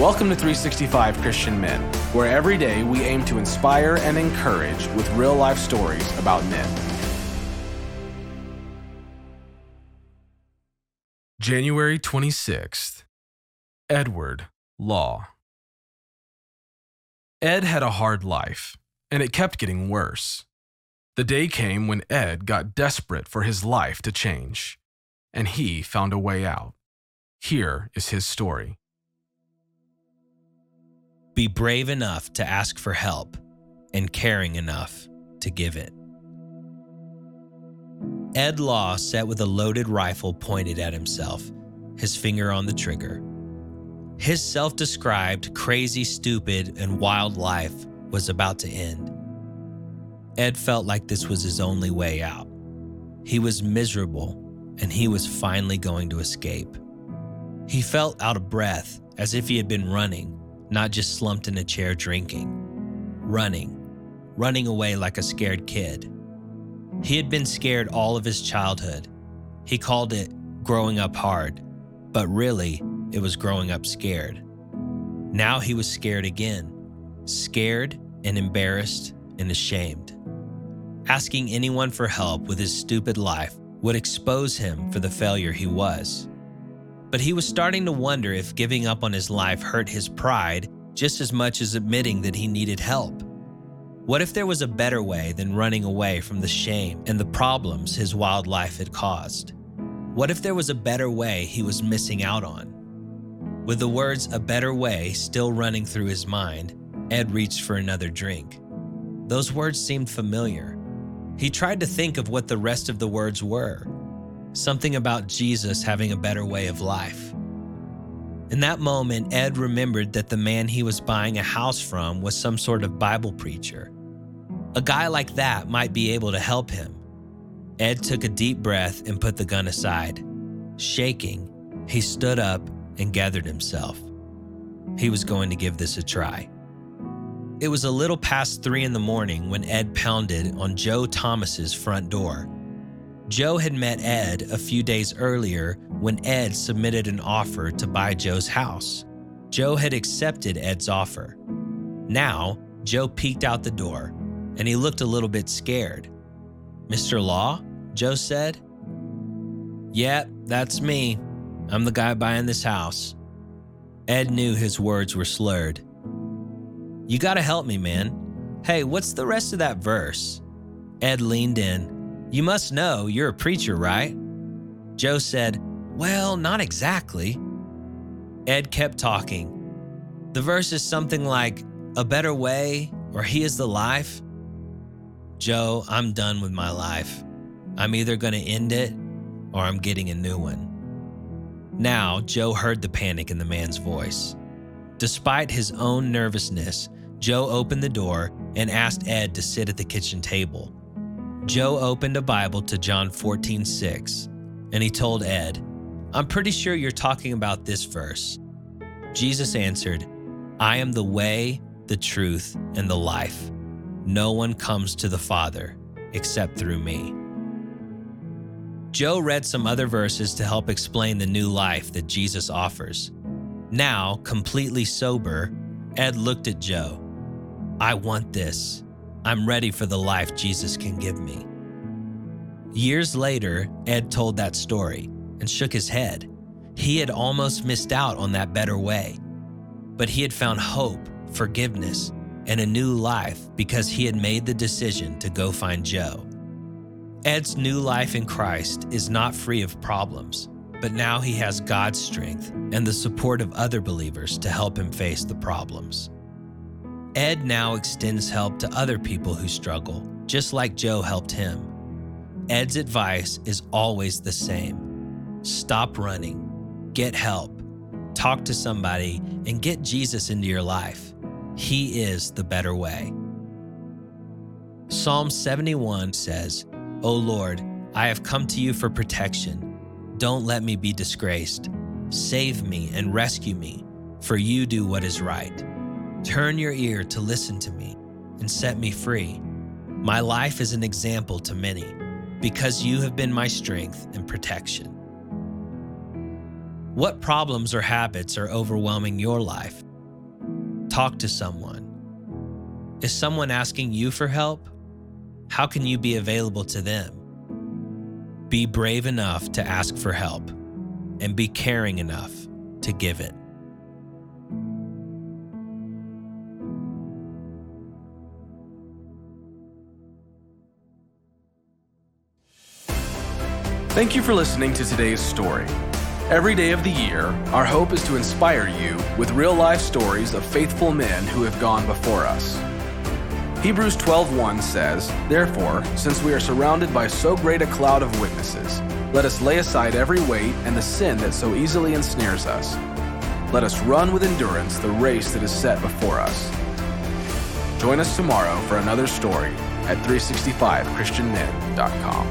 Welcome to 365 Christian Men, where every day we aim to inspire and encourage with real life stories about men. January 26th. Edward Law. Ed had a hard life, and it kept getting worse. The day came when Ed got desperate for his life to change, and he found a way out. Here is his story. Be brave enough to ask for help and caring enough to give it. Ed Law sat with a loaded rifle pointed at himself, his finger on the trigger. His self described crazy, stupid, and wild life was about to end. Ed felt like this was his only way out. He was miserable, and he was finally going to escape. He felt out of breath, as if he had been running, not just slumped in a chair drinking. Running, running away like a scared kid. He had been scared all of his childhood. He called it growing up hard, but really, it was growing up scared. Now he was scared again, scared and embarrassed and ashamed. Asking anyone for help with his stupid life would expose him for the failure he was. But he was starting to wonder if giving up on his life hurt his pride just as much as admitting that he needed help. What if there was a better way than running away from the shame and the problems his wild life had caused? What if there was a better way he was missing out on? With the words a better way still running through his mind, Ed reached for another drink. Those words seemed familiar. He tried to think of what the rest of the words were something about Jesus having a better way of life. In that moment, Ed remembered that the man he was buying a house from was some sort of Bible preacher. A guy like that might be able to help him. Ed took a deep breath and put the gun aside. Shaking, he stood up and gathered himself. He was going to give this a try. It was a little past three in the morning when Ed pounded on Joe Thomas's front door. Joe had met Ed a few days earlier when Ed submitted an offer to buy Joe's house. Joe had accepted Ed's offer. Now, Joe peeked out the door and he looked a little bit scared. Mr. Law? Joe said. Yep, that's me. I'm the guy buying this house. Ed knew his words were slurred. You gotta help me, man. Hey, what's the rest of that verse? Ed leaned in you must know you're a preacher, right? Joe said, Well, not exactly. Ed kept talking. The verse is something like, A better way, or He is the life. Joe, I'm done with my life. I'm either going to end it or I'm getting a new one. Now, Joe heard the panic in the man's voice. Despite his own nervousness, Joe opened the door and asked Ed to sit at the kitchen table. Joe opened a Bible to John 14, 6, and he told Ed, I'm pretty sure you're talking about this verse. Jesus answered, I am the way, the truth, and the life. No one comes to the Father except through me. Joe read some other verses to help explain the new life that Jesus offers. Now, completely sober, Ed looked at Joe. I want this. I'm ready for the life Jesus can give me. Years later, Ed told that story and shook his head. He had almost missed out on that better way, but he had found hope, forgiveness, and a new life because he had made the decision to go find Joe. Ed's new life in Christ is not free of problems, but now he has God's strength and the support of other believers to help him face the problems. Ed now extends help to other people who struggle, just like Joe helped him. Ed's advice is always the same stop running, get help, talk to somebody, and get Jesus into your life. He is the better way. Psalm 71 says, O Lord, I have come to you for protection. Don't let me be disgraced. Save me and rescue me, for you do what is right. Turn your ear to listen to me and set me free. My life is an example to many because you have been my strength and protection. What problems or habits are overwhelming your life? Talk to someone. Is someone asking you for help? How can you be available to them? Be brave enough to ask for help and be caring enough to give it. Thank you for listening to today's story. Every day of the year, our hope is to inspire you with real life stories of faithful men who have gone before us. Hebrews 12:1 says, "Therefore, since we are surrounded by so great a cloud of witnesses, let us lay aside every weight and the sin that so easily ensnares us. Let us run with endurance the race that is set before us." Join us tomorrow for another story at 365christianmen.com.